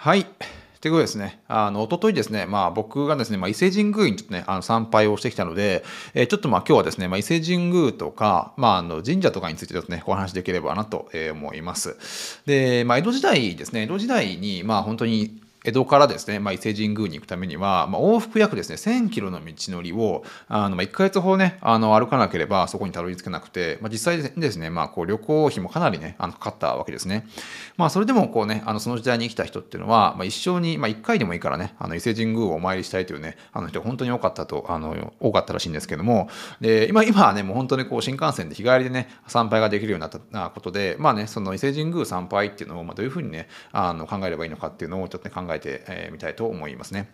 はい。ということですね、あの、おとといですね、まあ僕がですね、まあ伊勢神宮にちょっとね、あの参拝をしてきたので、えー、ちょっとまあ今日はですね、まあ伊勢神宮とか、まああの神社とかについてちょっとね、お話できればなと思います。で、まあ江戸時代ですね、江戸時代に、まあ本当に江戸からですね、まあ、伊勢神宮に行くためには、まあ、往復約ですね、1000キロの道のりを、あのまあ、1ヶ月ほどね、あの歩かなければそこにたどり着けなくて、まあ、実際ですね、まあ、こう旅行費もかなりね、あのかかったわけですね。まあ、それでもこうね、あのその時代に生きた人っていうのは、まあ、一生に、まあ、1回でもいいからね、あの伊勢神宮をお参りしたいというね、あの人本当に多かったと、あの多かったらしいんですけども、で今今はね、もう本当にこう新幹線で日帰りでね、参拝ができるようになったことで、まあね、その伊勢神宮参拝っていうのを、まあ、どういうふうにね、あの考えればいいのかっていうのをちょっと、ね、考ええてみ、たいと思いますね。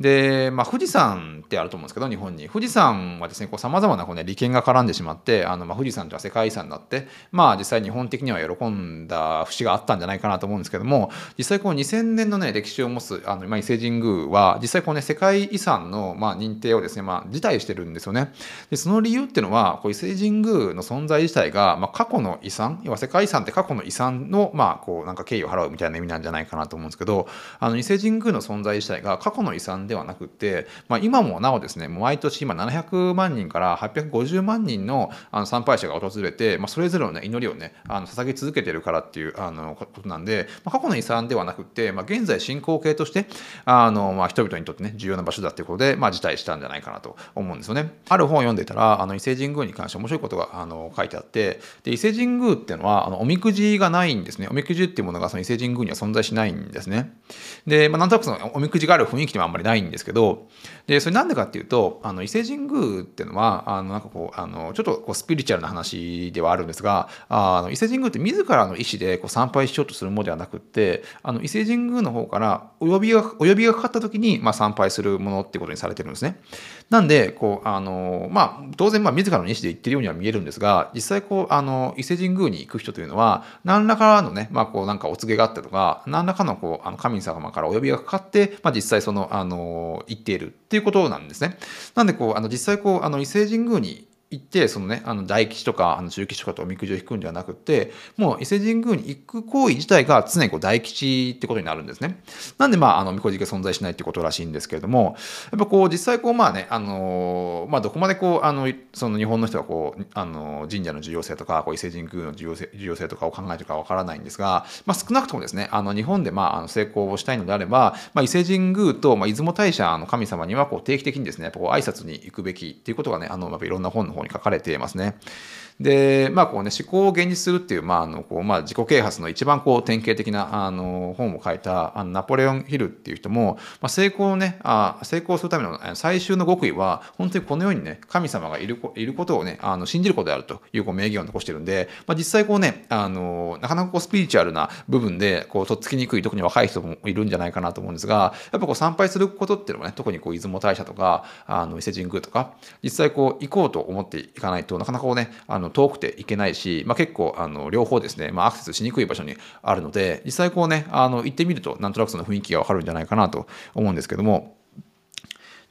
で、まあ、富士山ってあると思うんですけど、日本に。富士山はですね、さまざまなこう、ね、利権が絡んでしまって、あのまあ、富士山とは世界遺産になって、まあ、実際日本的には喜んだ節があったんじゃないかなと思うんですけども、実際こう2000年のね、歴史を持つあの、ま、伊勢神宮は、実際こうね、世界遺産の、まあ、認定をですね、まあ、辞退してるんですよね。で、その理由っていうのは、こう伊勢神宮の存在自体が、まあ、過去の遺産、要は世界遺産って過去の遺産の、まあ、こう、なんか敬意を払うみたいな意味なんじゃないかなと思うんですけど、あの伊勢神宮の存在自体が過去の遺産ではなくて、まあ、今もなおですね毎年今700万人から850万人のあの参拝者が訪れて、まあ、それぞれの、ね、祈りをねあの捧げ続けてるからっていうあのことなんで、まあ、過去の遺産ではなくて、まあ、現在進行形としてあの、まあ、人々にとってね重要な場所だっていうことで、まあ、辞退したんじゃないかなと思うんですよね。ある本を読んでたらあの伊勢神宮に関して面白いことがあの書いてあってで伊勢神宮っていうのはあのおみくじがないんですねおみくじっていうものがその伊勢神宮には存在しないんですね。で、まあ、なんとなくそのおみくじがある雰囲気ではあんまりないんですけどでそれなんでかっていうとあの伊勢神宮っていうのはあのなんかこうあのちょっとこうスピリチュアルな話ではあるんですがあの伊勢神宮って自らの意思でこう参拝しようとするものではなくってあの伊勢神宮の方からお呼びがお呼びがかかった時に、まあ、参拝するものってことにされてるんですね。なんでこうあの、まあ、当然まあ自らの意思で言ってるようには見えるんですが実際こうあの伊勢神宮に行く人というのは何らかのね、まあ、こうなんかお告げがあったとか何らかのこうあの神様からお呼びがかかって、まあ、実際そのあの行っているっていうことなんですね。なんでこうあの実際こうあの伊勢神宮に行ってそのねあの大吉とかあの中吉とかとおみくじを引くんではなくてもう伊勢神宮に行く行為自体が常にこう大吉ってことになるんですね。なんでまああのみこじが存在しないってことらしいんですけれどもやっぱこう実際こうまあねあのまあどこまでこうあのその日本の人はこうあの神社の重要性とかこう伊勢神宮の重要性重要性とかを考えてるかわからないんですが、まあ、少なくともですねあの日本でまああの成功をしたいのであれば、まあ、伊勢神宮と、まあ、出雲大社の神様にはこう定期的にですねやっぱこう挨拶に行くべきっていうことがねあのやっぱいろんな本の方に書かれていますね。で、まあこうね、思考を現実するっていう、まああのこうまあ、自己啓発の一番こう典型的なあの本を書いたあのナポレオン・ヒルっていう人も、まあ、成功をねあ、成功するための最終の極意は、本当にこの世にね、神様がいるいることをね、あの信じることであるというこう名言を残してるんで、まあ、実際こうね、あのなかなかこうスピリチュアルな部分で、こう、とっつきにくい、特に若い人もいるんじゃないかなと思うんですが、やっぱこう参拝することっていうのもね、特にこう出雲大社とか、あの伊勢神宮とか、実際こう行こうと思っっていかないとなかなかこうね、あの遠くて行けないし、まあ、結構あの両方ですね、まあ、アクセスしにくい場所にあるので、実際こうね、あの行ってみるとなんとなくその雰囲気がわかるんじゃないかなと思うんですけども、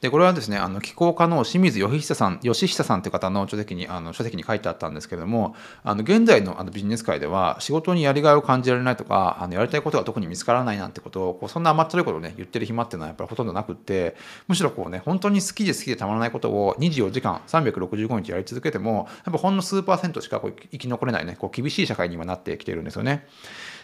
でこれはですねあの気候家の清水義久さん義久さんという方の書籍にあの書籍に書いてあったんですけれどもあの現在のあのビジネス界では仕事にやりがいを感じられないとかあのやりたいことが特に見つからないなんてことをこうそんな甘ったるいことをね言ってる暇っていうのはやっぱりほとんどなくってむしろこうね本当に好きで好きでたまらないことを24時間365日やり続けてもやっぱほんの数パーセントしかこう生き残れないねこう厳しい社会に今なってきてるんですよね。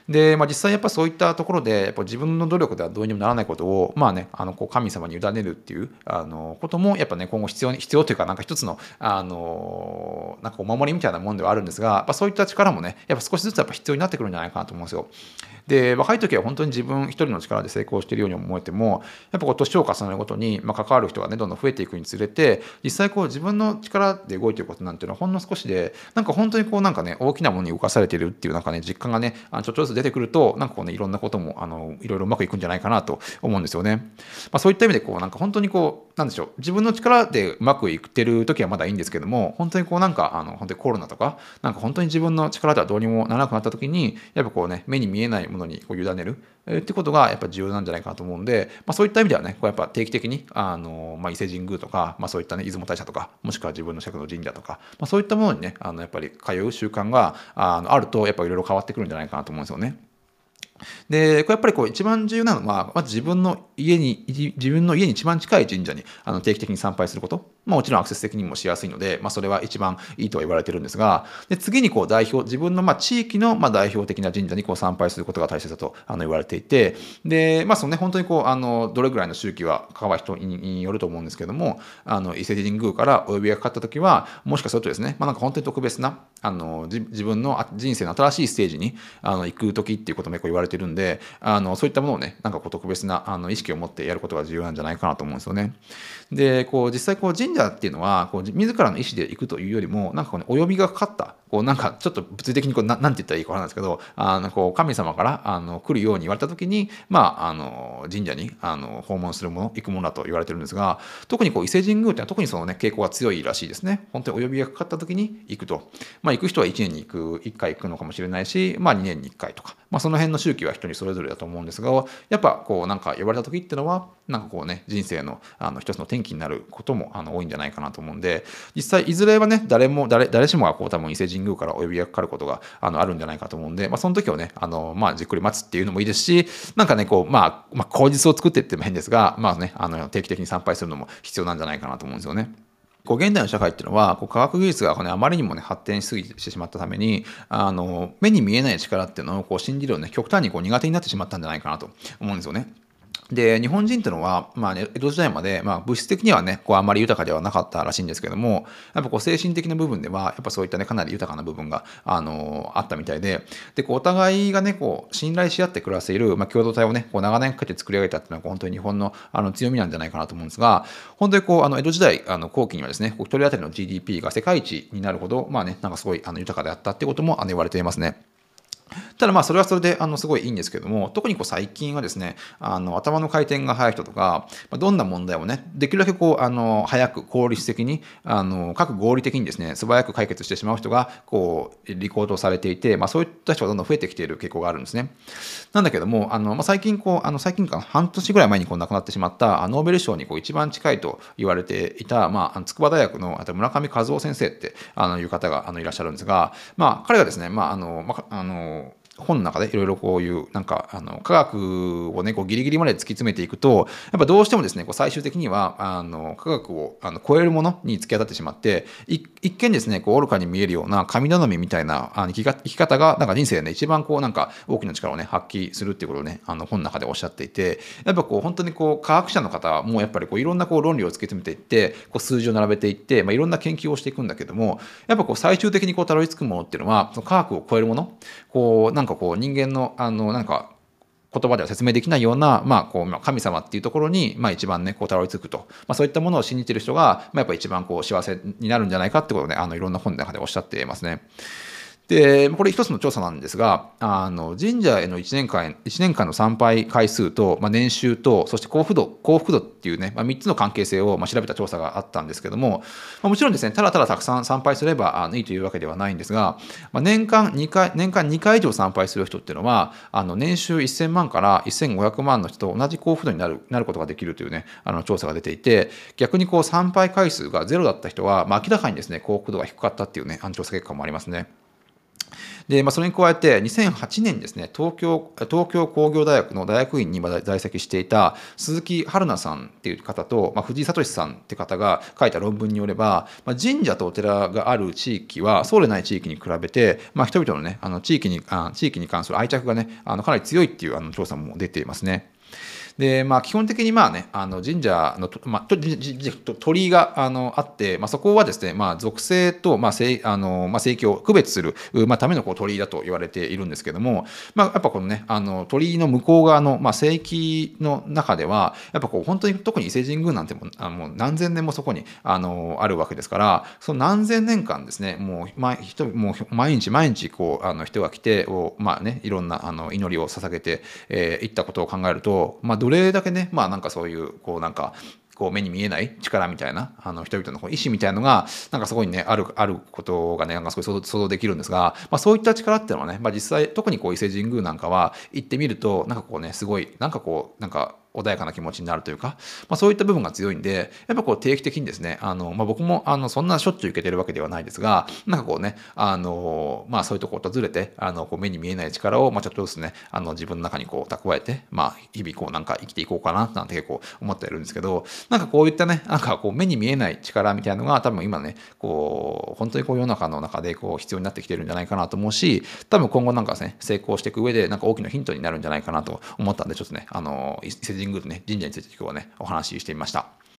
で、まあ、実際やっぱそういったところでやっぱ自分の努力ではどうにもならないことを、まあね、あのこう神様に委ねるっていうあのこともやっぱね今後必要に必要というかなんか一つのあのなんかお守りみたいなもんではあるんですがやっぱそういった力もねやっぱ少しずつやっぱ必要になってくるんじゃないかなと思うんですよ。で若い時は本当に自分一人の力で成功しているように思えてもやっぱこう年を重ねるごとに、まあ、関わる人がねどんどん増えていくにつれて実際こう自分の力で動いてることなんていうのはほんの少しでなんか本当にこうなんかね大きなものに動かされているっていうなんかね実感がねちょっとずつ出てくるとなんかこうねいろんなこともあのいろいろうまくいくんじゃないかなと思うんですよね。まあ、そういった意味でこうなんか本当にこうなんでしょう自分の力でうまくいってる時はまだいいんですけども本当にこうなんかあの本当にコロナとかなんか本当に自分の力ではどうにもならなくなった時にやっぱこうね目に見えないものにこう委ねるえってことがやっぱ重要なんじゃないかなと思うんで、まあ、そういった意味ではねこうやっぱ定期的にあの、まあ、伊勢神宮とか、まあ、そういったね出雲大社とかもしくは自分の尺の神社とか、まあ、そういったものにねあのやっぱり通う習慣があのあるとやっぱいろいろ変わってくるんじゃないかなと思うんですよね。で、これやっぱりこう一番重要なのは、まず自分の家に、自分の家に一番近い神社にあの定期的に参拝すること。まあ、もちろんアクセス的にもしやすいので、まあ、それは一番いいとは言われてるんですが、で次にこう代表、自分のまあ地域のまあ代表的な神社にこう参拝することが大切だとあの言われていて、で、まあ、そのね、本当にこう、あの、どれぐらいの周期は関わる人によると思うんですけども、あの、伊勢神宮からお呼びがかかった時は、もしかするとですね、まあ、なんか本当に特別な、あの、自分の人生の新しいステージにあの行く時っていうことも結構言われててるんで、あのそういったものをねなんかこう特別なあの意識を持ってやることが重要なんじゃないかなと思うんですよね。でこう実際こう神社っていうのはこう自らの意思で行くというよりもなんかこう、ね、お呼びがかかったこうなんかちょっと物理的にこうななんて言ったらいいかわからないですけどあのこう神様からあの来るように言われた時に、まあ、あの神社にあの訪問するもの行くものだと言われてるんですが特にこう伊勢神宮っていうのは特にその、ね、傾向が強いらしいですね。本当にお呼びがかかった時に行くと。まあ、行く人は1年に行く1回行くのかもしれないし、まあ、2年に1回とか、まあ、その辺の周期は人にそれぞれだと思うんですがやっぱこうなんか呼ばれた時っていうのはなんかこうね人生のあの一つの転機になることもあの多いんじゃないかなと思うんで実際いずれはね誰も誰誰しもがこう多分伊勢神宮からお呼びがかかることがあのあるんじゃないかと思うんで、まあ、その時をねあの、まあ、じっくり待つっていうのもいいですしなんかねこう、まあ、まあ口実を作ってっても変ですが、まあね、あの定期的に参拝するのも必要なんじゃないかなと思うんですよね。こう現代の社会っていうのはこう科学技術がこ、ね、あまりにも、ね、発展しすぎてしまったためにあの目に見えない力っていうのをこう信じるのね極端にこう苦手になってしまったんじゃないかなと思うんですよね。で、日本人ってのは、まあね、江戸時代まで、まあ、物質的にはね、こうあんまり豊かではなかったらしいんですけども、やっぱこう精神的な部分では、やっぱそういったね、かなり豊かな部分が、あのあったみたいで、で、こうお互いがね、こう、信頼し合って暮らしている、まあ、共同体をね、こう長年かけて作り上げたっていうのは、本当に日本のあの強みなんじゃないかなと思うんですが、本当にこう、あの江戸時代、あの後期にはですね、一人当たりの GDP が世界一になるほど、まあね、なんかすごいあの豊かであったってこともあの言われていますね。ただまあそれはそれであのすごいいいんですけども特にこう最近はですねあの頭の回転が速い人とかどんな問題をねできるだけこうあの早く効率的にあの各合理的にですね素早く解決してしまう人がこうリコードされていて、まあ、そういった人がどんどん増えてきている傾向があるんですね。なんだけどもあの、まあ、最近こうあの最近か半年ぐらい前にこう亡くなってしまったノーベル賞にこう一番近いと言われていた、まあ、筑波大学の村上和夫先生ってあのいう方があのいらっしゃるんですが、まあ、彼がですね、まああのまあ、あの本の中でいろいろこういうなんかあの科学をねこうギリギリまで突き詰めていくとやっぱどうしてもですねこう最終的にはあの科学をあの超えるものに突き当たってしまって一見ですねこう愚かに見えるような神頼みみたいなあの生き方がなんか人生でね一番こうなんか大きな力をね発揮するっていうことをねあの本の中でおっしゃっていてやっぱこう本当にこう科学者の方もやっぱりこういろんなこう論理を突き詰めていってこう数字を並べていって、まあ、いろんな研究をしていくんだけどもやっぱこう最終的にこうたどり着くものっていうのはその科学を超えるものこうなんかこう人間のあのなんか言葉では説明できないような、まあ、こう神様っていうところに、まあ、一番ねこうたどり着くと、まあ、そういったものを信じてる人が、まあ、やっぱ一番こう幸せになるんじゃないかってことをねあのいろんな本の中でおっしゃっていますね。で、これ一つの調査なんですが、あの神社への1年間 ,1 年間の参拝回数と、まあ、年収と、そして幸福度、幸福度っていうね、まあ、3つの関係性をまあ調べた調査があったんですけども、まあ、もちろんですね、ただただたくさん参拝すればあのいいというわけではないんですが、まあ、年間2回、年間2回以上参拝する人っていうのは、あの年収1000万から1500万の人と同じ幸福度になるなることができるというね、あの調査が出ていて、逆にこう参拝回数がゼロだった人は、まあ、明らかにですね、幸福度が低かったっていうね、あの調査結果もありますね。で、まあ、それに加えて2008年ですね東京東京工業大学の大学院に在籍していた鈴木春奈さんっていう方と、まあ、藤井聡さんって方が書いた論文によれば、まあ、神社とお寺がある地域はそうでない地域に比べて、まあ、人々のねあの地域にあ地域に関する愛着がねあのかなり強いっていうあの調査も出ていますね。で、まあ、基本的にまあね、あの神社の、まあ、鳥居があのあって、まあ、そこはですね、まあ、属性と、まあ聖あのまあ、聖域を区別する、まあ、ためのこう鳥居だと言われているんですけども、まあ、やっぱこのね、あの鳥居の向こう側の、まあ、聖域の中では、やっぱこう本当に特に伊勢神宮なんてもあもう何千年もそこにあのあるわけですから、その何千年間ですね、もう,、まあ、人もう毎日毎日こうあの人が来て、まあね、いろんなあの祈りを捧げてい、えー、ったことを考えると、まあ、どれだけねまあなんかそういうこうなんかこう目に見えない力みたいなあの人々のこう意志みたいのがなんかすごいねあるあることがねなんかすごい想像できるんですが、まあ、そういった力っていうのはね、まあ、実際特にこう伊勢神宮なんかは行ってみるとなんかこうねすごいなんかこうなんか穏やかな気持ちになるというか、まあ、そういった部分が強いんでやっぱこう定期的にですねあの、まあ、僕もあのそんなしょっちゅう受けてるわけではないですがなんかこうねあの、まあ、そういうとこ訪れてあのこう目に見えない力を、まあ、ちょっとずつねあの自分の中にこう蓄えて、まあ、日々こうなんか生きていこうかななんて結構思ってるんですけどなんかこういったねなんかこう目に見えない力みたいなのが多分今ねこう本当にこう世の中の中でこう必要になってきてるんじゃないかなと思うし多分今後なんかですね成功していく上でなんか大きなヒントになるんじゃないかなと思ったんでちょっとねあの神宮とね神社について今日はねお話ししてみました。